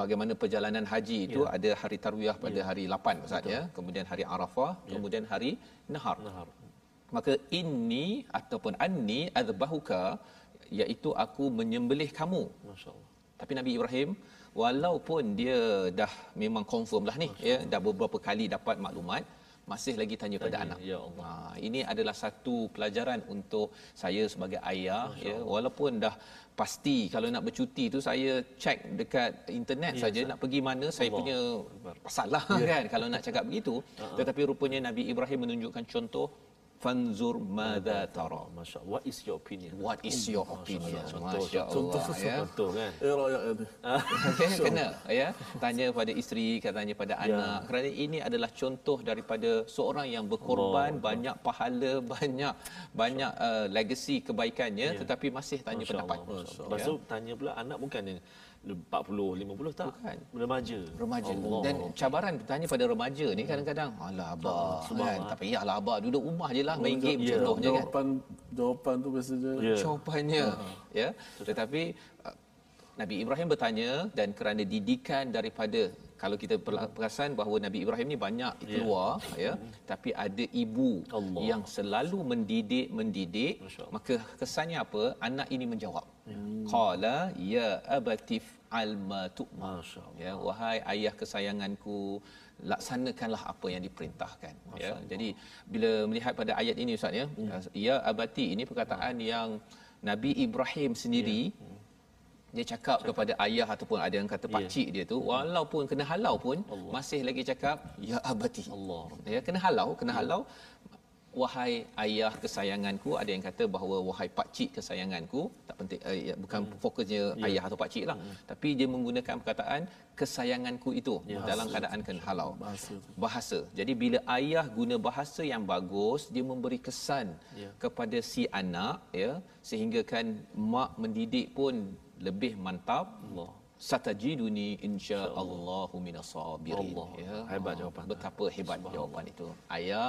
bagaimana perjalanan haji itu ya. ada hari tarwiyah pada ya. hari 8 Ustaz ya kemudian hari arafah ya. kemudian hari nahar. Nahar. Maka ini ataupun anni adzbahuka iaitu aku menyembelih kamu. Masyaallah tapi Nabi Ibrahim walaupun dia dah memang confirm lah ni ya dah beberapa kali dapat maklumat masih lagi tanya pada anak. Ya Allah. Ha, ini adalah satu pelajaran untuk saya sebagai ayah ya walaupun dah pasti kalau nak bercuti tu saya check dekat internet ya, saja nak pergi mana Allah. saya punya pasal lah ya. kan kalau nak cakap begitu uh-huh. tetapi rupanya Nabi Ibrahim menunjukkan contoh fanzur madza tara. Masya what is your opinion? What is your opinion? masya Allah ya. contoh kan? Ya rakyat itu kena ya. Tanya pada isteri katanya pada ya. anak. Kerana ini adalah contoh daripada seorang yang berkorban Allah. banyak pahala banyak banyak uh, legacy kebaikannya ya. tetapi masih tanya masya pendapat. lepas tu tanya pula anak bukan 40 50 tak bukan remaja remaja Allah. dan cabaran bertanya pada remaja ni kadang-kadang alah abah ah, kan tak payahlah abah duduk rumah je lah main game yeah. contohnya jawapan, kan jawapan tu biasanya yeah. jawapannya uh ya tetapi uh, Nabi Ibrahim bertanya dan kerana didikan daripada kalau kita perasan bahawa Nabi Ibrahim ni banyak ya. keluar yeah. ya tapi ada ibu Allah. yang selalu mendidik mendidik maka kesannya apa anak ini menjawab hmm. qala ya abatif alma tu'mar ya wahai ayah kesayanganku laksanakanlah apa yang diperintahkan ya jadi bila melihat pada ayat ini ustaz ya hmm. ya abati ini perkataan hmm. yang Nabi Ibrahim sendiri hmm dia cakap, cakap kepada ayah ataupun ada yang kata pakcik yeah. dia tu walaupun kena halau pun Allah. masih lagi cakap ya abati Allah ya kena halau kena yeah. halau wahai ayah kesayanganku ada yang kata bahawa wahai pak cik kesayanganku tak penting uh, ya, bukan hmm. fokusnya yeah. ayah atau pak cik lah hmm. tapi dia menggunakan perkataan kesayanganku itu yeah. dalam keadaan kan halau bahasa. bahasa jadi bila ayah guna bahasa yang bagus dia memberi kesan yeah. kepada si anak ya sehingga kan mak mendidik pun lebih mantap Allah satajiduni insyaallahu minas sabirin ya hebat jawapan betapa hebat jawapan itu ayah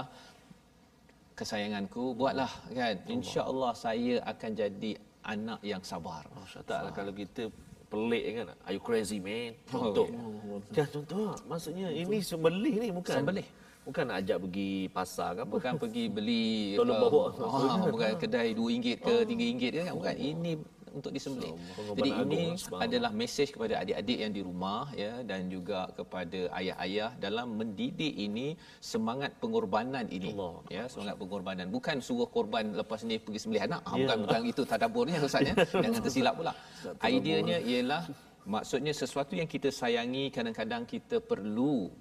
kesayanganku buatlah kan? Insyaallah. Saya akan jadi anak yang sabar. Masyaallah kalau kita pelik kan? Are you crazy man? Contoh. oh, ya. contoh. Maksudnya Betul. ini sembelih ni bukan? Sembelih. Bukan ajak pergi pasar ke bukan pergi beli tolong bawa. uh, bukan kedai RM2 ke RM3 ke kan? Bukan. Ini untuk disembelih. Jadi ini adalah mesej kepada adik-adik yang di rumah ya dan juga kepada ayah-ayah dalam mendidik ini semangat pengorbanan ini Allah. ya semangat pengorbanan. Bukan suruh korban lepas ni pergi sembelih anak. Ha, bukan bukan itu. Tadaburnya ustaz ya. Jangan tersilap pula. Ideanya ialah maksudnya sesuatu yang kita sayangi kadang-kadang kita perlu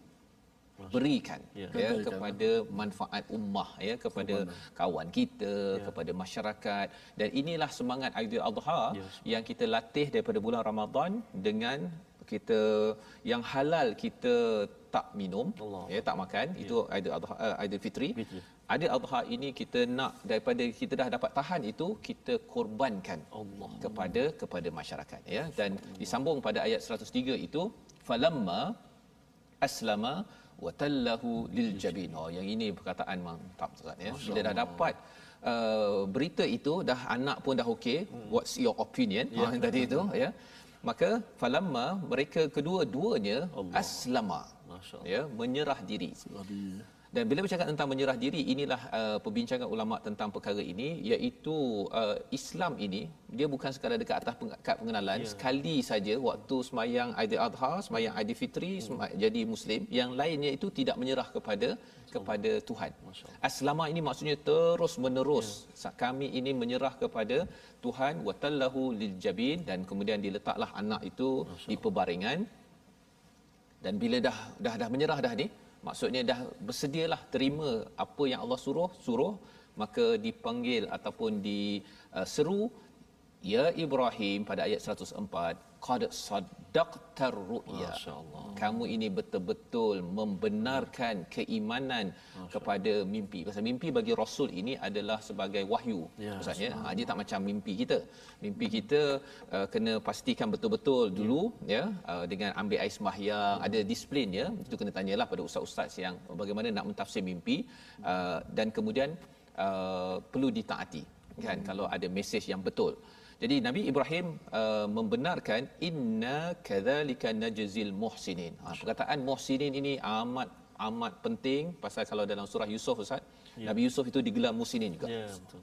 berikan ya, ya kepada manfaat ummah ya kepada Subhanallah. kawan kita ya. kepada masyarakat. Dan inilah semangat Aidil Adha ya, yang kita latih daripada bulan Ramadan dengan kita yang halal kita tak minum Allah. ya tak makan. Ya. itu Aidil Adha uh, Aidil Fitri. Aidil Adha ini kita nak daripada kita dah dapat tahan itu kita korbankan Allah. kepada kepada masyarakat ya. Dan disambung pada ayat 103 itu falamma aslama watallahu liljabin. Oh yang ini perkataan mantap Ustaz ya. Bila dah dapat uh, berita itu dah anak pun dah okey. Hmm. What's your opinion? Ya. Oh, tadi itu ya. Maka falamma mereka kedua-duanya Allah. aslama. Ya, menyerah diri. Dan bila bercakap tentang menyerah diri, inilah uh, perbincangan ulama tentang perkara ini, iaitu uh, Islam ini dia bukan sekadar dekat atas kad pengenalan, yeah. sekali saja waktu semayang Aidil Adha, semayang Aidil Fitri, hmm. jadi Muslim, yang lainnya itu tidak menyerah kepada kepada Tuhan. Aslama ini maksudnya terus menerus yeah. kami ini menyerah kepada Tuhan watallahu liljabin dan kemudian diletaklah anak itu di pebaringan dan bila dah dah dah menyerah dah ni maksudnya dah bersedialah terima apa yang Allah suruh suruh maka dipanggil ataupun diseru uh, ya Ibrahim pada ayat 104 qad saddaqtar ru'ya. Kamu ini betul-betul membenarkan keimanan kepada mimpi. Pasal mimpi bagi rasul ini adalah sebagai wahyu. Ya, maksudnya ha, dia tak macam mimpi kita. Mimpi kita uh, kena pastikan betul-betul ya. dulu ya uh, dengan ambil air sembahyang ya. ada disiplin ya. Itu kena tanyalah pada ustaz-ustaz yang bagaimana nak mentafsir mimpi uh, dan kemudian uh, perlu ditaati kan? Hmm. kalau ada mesej yang betul jadi Nabi Ibrahim uh, membenarkan inna kadzalika najzil muhsinin. Ha, perkataan muhsinin ini amat amat penting pasal kalau dalam surah Yusuf Ustaz, ya. Nabi Yusuf itu digelar muhsinin juga. Ya, betul.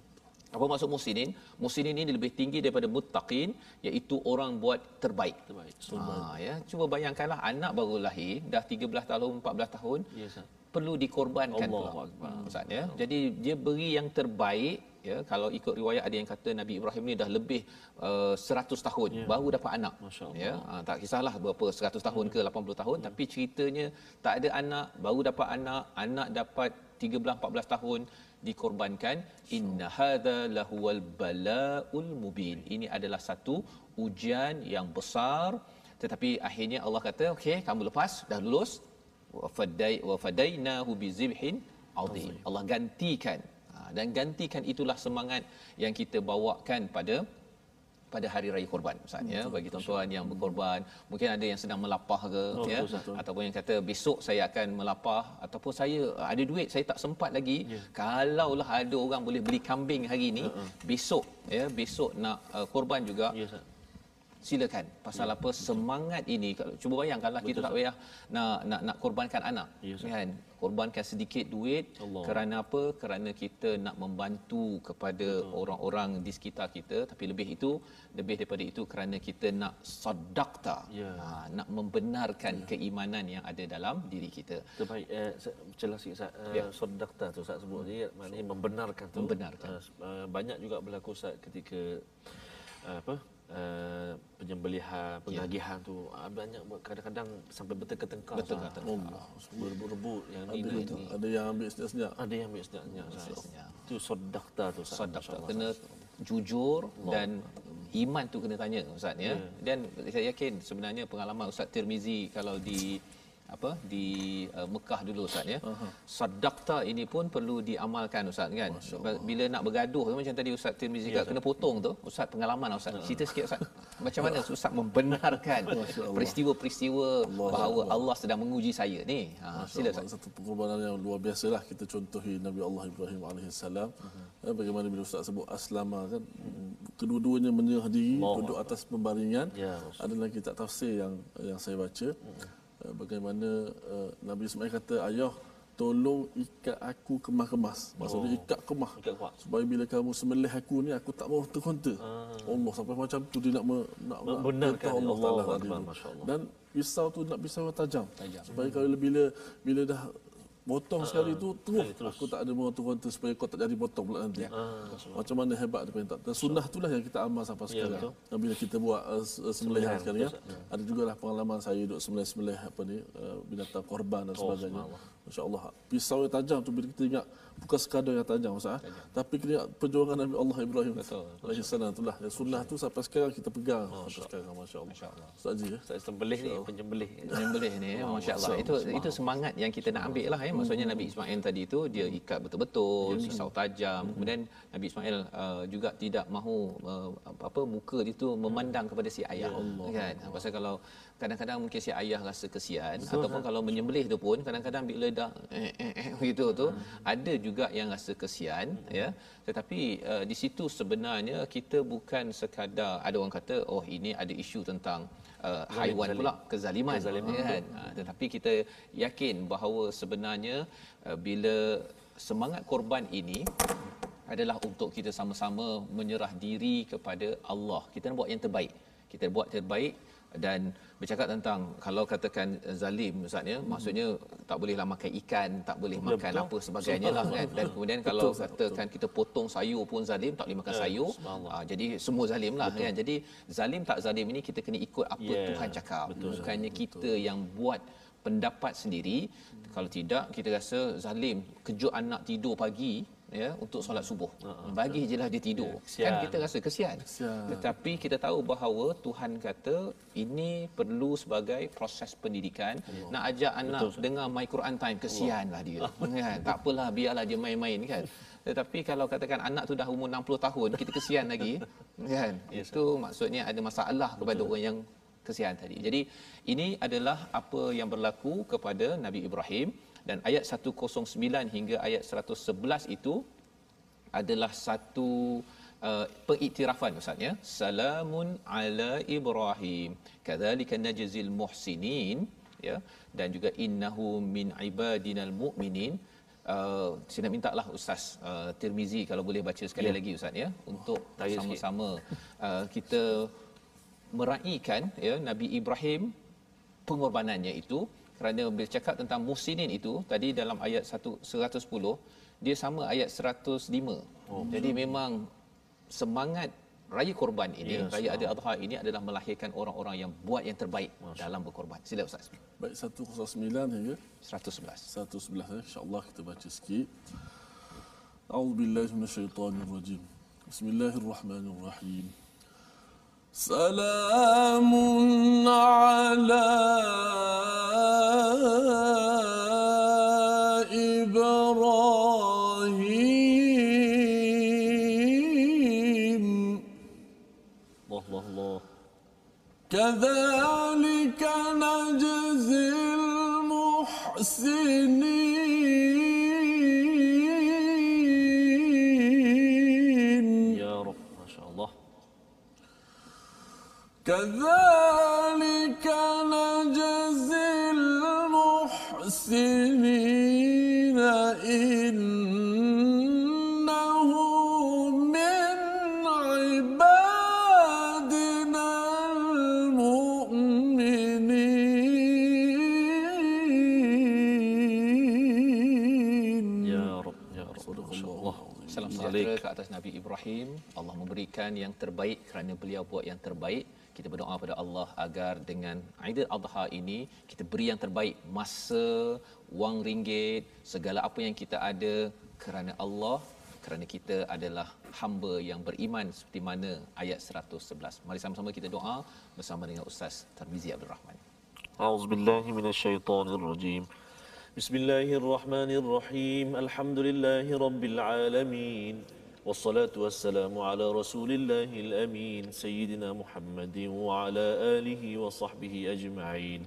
Apa maksud muhsinin? Muhsinin ini lebih tinggi daripada muttaqin iaitu orang buat terbaik. Terbaik. Ha, ya, cuba bayangkanlah anak baru lahir dah 13 tahun, 14 tahun. Ya, Ustaz. Perlu dikorbankan Allah pula. Ustaz ya. Jadi dia beri yang terbaik ya kalau ikut riwayat ada yang kata Nabi Ibrahim ni dah lebih uh, 100 tahun ya. baru dapat anak. Ya uh, tak kisahlah berapa 100 tahun ya. ke 80 tahun ya. tapi ceritanya tak ada anak baru dapat anak anak dapat 13 14 tahun dikorbankan. Inna hadza lahuwal balaul mubin. Ini adalah satu ujian yang besar. Tetapi akhirnya Allah kata okey kamu lepas dah lulus. Wa fadai wa fadainahu bizibhin azim. Allah gantikan dan gantikan itulah semangat yang kita bawakan pada pada hari raya korban Ustaz ya. Bagi tuan-tuan yang berkorban mungkin ada yang sedang melapah ke oh, ya. Betul, ataupun yang kata besok saya akan melapah ataupun saya ada duit saya tak sempat lagi. Yeah. kalaulah ada orang boleh beli kambing hari ini uh-uh. besok ya besok nak uh, korban juga yeah, silakan pasal ya, apa betul. semangat ini kalau cuba bayangkanlah betul, kita tak payah nak nak nak korbankan anak ya, kan korbankan sedikit duit Allah. kerana apa kerana kita nak membantu kepada betul. orang-orang di sekitar kita tapi lebih itu lebih daripada itu kerana kita nak sedekah ya. ha, nak membenarkan ya. keimanan yang ada dalam diri kita terbaik eh, jelas sikit Ustaz eh, ya. sedekah tu Ustaz sebut hmm. maknanya membenarkan tu membenarkan uh, banyak juga berlaku Ustaz ketika uh, apa uh, penyembelihan penagihan ya. tu uh, banyak kadang-kadang sampai bertengkar-tengkar betul kata Allah berebut yang ada, ini, ini. Ada yang ambil senyap ada yang ambil senyap itu sedekah tu sedekah kena jujur Allah. dan iman tu kena tanya ustaz ya. Yeah. dan saya yakin sebenarnya pengalaman ustaz Tirmizi kalau di apa di uh, Mekah dulu ustaz ya. Uh-huh. Sadaqta ini pun perlu diamalkan ustaz kan. Bila nak bergaduh macam tadi ustaz Tirmizi ya, kena potong tu, ustaz pengalaman ustaz. Uh-huh. Cerita sikit ustaz. Macam mana ustaz membenarkan peristiwa-peristiwa bahawa Allah sedang menguji saya ni. Ha sila ustaz. Satu pengorbanan yang luar biasa lah kita contohi Nabi Allah Ibrahim alaihissalam. Uh-huh. Bagaimana bila ustaz sebut aslama kan kedua-duanya menyerah diri duduk atas pembaringan. Ya, Adalah kitab tafsir yang yang saya baca. Uh-huh. Eh, bagaimana uh, Nabi Ismail kata ayah tolong ikat aku kemas-kemas maksudnya oh. ikat kemah ikat supaya bila kamu sembelih aku ni aku tak mau terkonta ah. Allah sampai macam tu dia nak me, nak benarkan Allah, Allah, Allah, Allah dan pisau tu nak pisau tajam, tajam. supaya hmm. kalau bila bila dah potong sekali tu terus. terus. Aku tak ada mau turun tu supaya kau tak jadi potong pula nanti. Uh, macam mana hebat dia perintah dan sunnah itulah yang kita amal sampai ya, sekarang. yeah, bila kita buat uh, sembelihan sekarang ya. ada jugalah pengalaman saya duduk sembelih-sembelih apa ni uh, binatang korban dan oh, sebagainya. oh, Masya-Allah. Pisau yang tajam tu bila kita ingat bukan sekadar yang tajam Ustaz. Tajam. Tapi kita ingat perjuangan Nabi Allah Ibrahim. Betul. Alaihi salam itulah. Yang sunnah tu sampai sekarang kita pegang oh, sampai sekarang masya-Allah. Masya-Allah. Ustaz Ji ya. Ustaz sembelih ni penyembelih. Penyembelih ni masya-Allah. Itu itu semangat yang kita nak ambil lah ya. Maksudnya Nabi Ismail tadi tu dia ikat betul-betul pisau tajam. Hmm. Kemudian Nabi Ismail uh, juga tidak mahu uh, apa muka dia tu memandang kepada si ayah. Ya Allah. Kan? Pasal kalau kadang-kadang mungkin si ayah rasa kesian Betul, ataupun ha? kalau menyembelih tu pun kadang-kadang bila dah eh, eh, eh, gitu tu hmm. ada juga yang rasa kesian hmm. ya tetapi uh, di situ sebenarnya kita bukan sekadar ada orang kata oh ini ada isu tentang uh, haiwan zalim. pula kezaliman, kezaliman ya kan uh, tetapi kita yakin bahawa sebenarnya uh, bila semangat korban ini adalah untuk kita sama-sama menyerah diri kepada Allah kita nak buat yang terbaik kita buat terbaik dan bercakap tentang kalau katakan zalim ustaz ya hmm. maksudnya tak bolehlah makan ikan tak boleh ya, makan betul. apa sebagainya lah kan dan kemudian kalau betul, katakan betul. kita potong sayur pun zalim tak boleh makan ya, sayur ha, jadi semua zalim lah betul. kan jadi zalim tak zalim ini kita kena ikut apa yeah. Tuhan cakap betul, bukannya betul. kita yang buat pendapat sendiri hmm. kalau tidak kita rasa zalim kejut anak tidur pagi ya untuk solat subuh. Uh-huh. Bagi jelah dia tidur. Ya, kan kita rasa kesian. kesian. Tetapi kita tahu bahawa Tuhan kata ini perlu sebagai proses pendidikan. Allah. Nak ajak anak Betul, dengar my Quran time kesianlah dia. kan? Tak apalah biarlah dia main-main kan. Tetapi kalau katakan anak tu dah umur 60 tahun kita kesian lagi kan. Yes, Itu maksudnya ada masalah kepada Betul. orang yang kesian tadi. Jadi ini adalah apa yang berlaku kepada Nabi Ibrahim dan ayat 109 hingga ayat 111 itu adalah satu uh, pengiktirafan ustaz ya. Salamun ala ibrahim. Kadzalika najzil muhsinin ya. Dan juga innahu min ibadinal mu'minin. Uh, saya nak minta lah ustaz uh, Tirmizi kalau boleh baca sekali ya. lagi ustaz ya. Untuk oh, sama-sama uh, kita meraihkan ya Nabi Ibrahim pengorbanannya itu kerana bila cakap tentang musinin itu tadi dalam ayat 110 dia sama ayat 105 oh, jadi betul. memang semangat raya korban ini ya, raya adil adha ini adalah melahirkan orang-orang yang buat yang terbaik Masya. dalam berkorban sila ustaz. Baik 109 hingga 111 111 insyaallah kita baca sikit. A'udzubillahi minasyaitonirrajim bismillahirrahmanirrahim سلام على إبراهيم. الله الله الله. كذلك نجزي المحسنين. كذلك نجزي المحسنين إنه من عبادنا المؤمنين يا رب يا رب صدق الله سلام sejahtera ke atas Nabi Ibrahim. Allah memberikan yang terbaik kerana beliau buat yang terbaik. Kita berdoa pada Allah agar dengan Aidil Adha ini kita beri yang terbaik masa, wang ringgit, segala apa yang kita ada kerana Allah kerana kita adalah hamba yang beriman seperti mana ayat 111. Mari sama-sama kita doa bersama dengan Ustaz Tarmizi Abdul Rahman. A'udzubillahi minasyaitonirrajim. Bismillahirrahmanirrahim. Alhamdulillahi rabbil alamin. والصلاة والسلام على رسول الله الأمين سيدنا محمد وعلى آله وصحبه أجمعين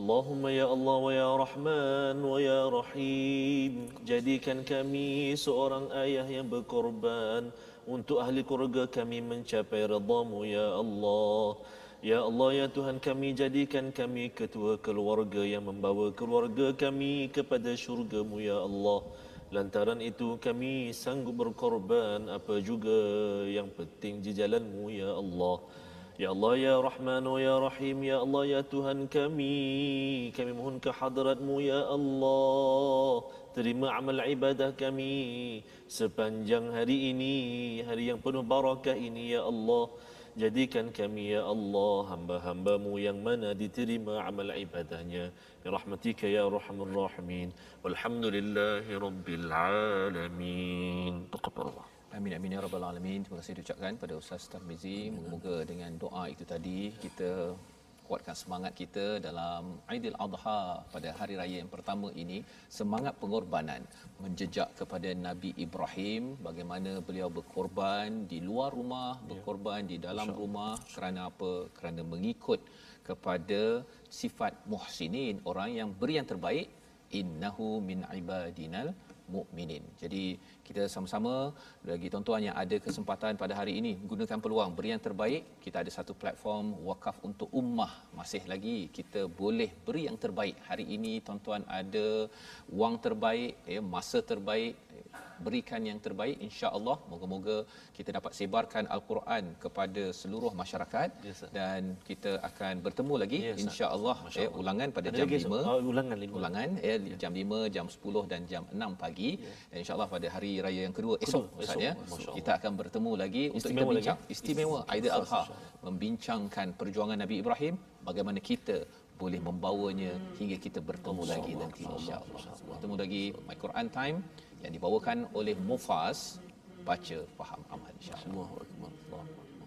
اللهم يا الله ويا رحمن ويا رحيم jadikan kami seorang ayah yang berkorban untuk ahli keluarga kami mencapai redamu ya Allah Ya Allah ya Tuhan kami jadikan kami ketua keluarga yang membawa keluarga kami kepada syurgamu ya Allah Lantaran itu kami sanggup berkorban apa juga yang penting di jalanmu ya Allah Ya Allah, Ya Rahman, Ya Rahim, Ya Allah, Ya Tuhan kami. Kami mohon ke hadratmu, Ya Allah. Terima amal ibadah kami sepanjang hari ini, hari yang penuh barakah ini, Ya Allah. Jadikan kami, Ya Allah, hamba-hambamu yang mana diterima amal ibadahnya. Birahmatika, Ya Rahman Rahimin. Walhamdulillahi Rabbil Alamin. Taqabal Allah. Amin amin ya rabbal alamin. Terima kasih diucapkan pada Ustaz Tarmizi. Moga dengan doa itu tadi kita kuatkan semangat kita dalam Aidil Adha pada hari raya yang pertama ini semangat pengorbanan menjejak kepada Nabi Ibrahim bagaimana beliau berkorban di luar rumah berkorban di dalam rumah kerana apa kerana mengikut kepada sifat muhsinin orang yang beri yang terbaik innahu min ibadinal mukminin. Jadi kita sama-sama bagi tuan-tuan yang ada kesempatan pada hari ini gunakan peluang beri yang terbaik. Kita ada satu platform wakaf untuk ummah. Masih lagi kita boleh beri yang terbaik. Hari ini tuan-tuan ada wang terbaik, ya, masa terbaik, berikan yang terbaik insya-Allah. Moga-moga kita dapat sebarkan al-Quran kepada seluruh masyarakat yes, dan kita akan bertemu lagi yes, insya-Allah. Eh, ulangan pada Ada jam 5 oh, ulangan 5 ulangan ya, ya. jam 5 jam 10 dan jam 6 pagi. Ya. dan insya-Allah pada hari raya yang kedua esok Ustaz ya. Kita akan bertemu lagi istimewa untuk kita bincang lagi. istimewa Aidil Adha membincangkan perjuangan Nabi Ibrahim bagaimana kita boleh membawanya hingga kita bertemu lagi nanti insya-Allah. Bertemu lagi My Quran Time yang dibawakan oleh Mufas baca faham amal insyaallah. Allahu akbar. Allahu akbar.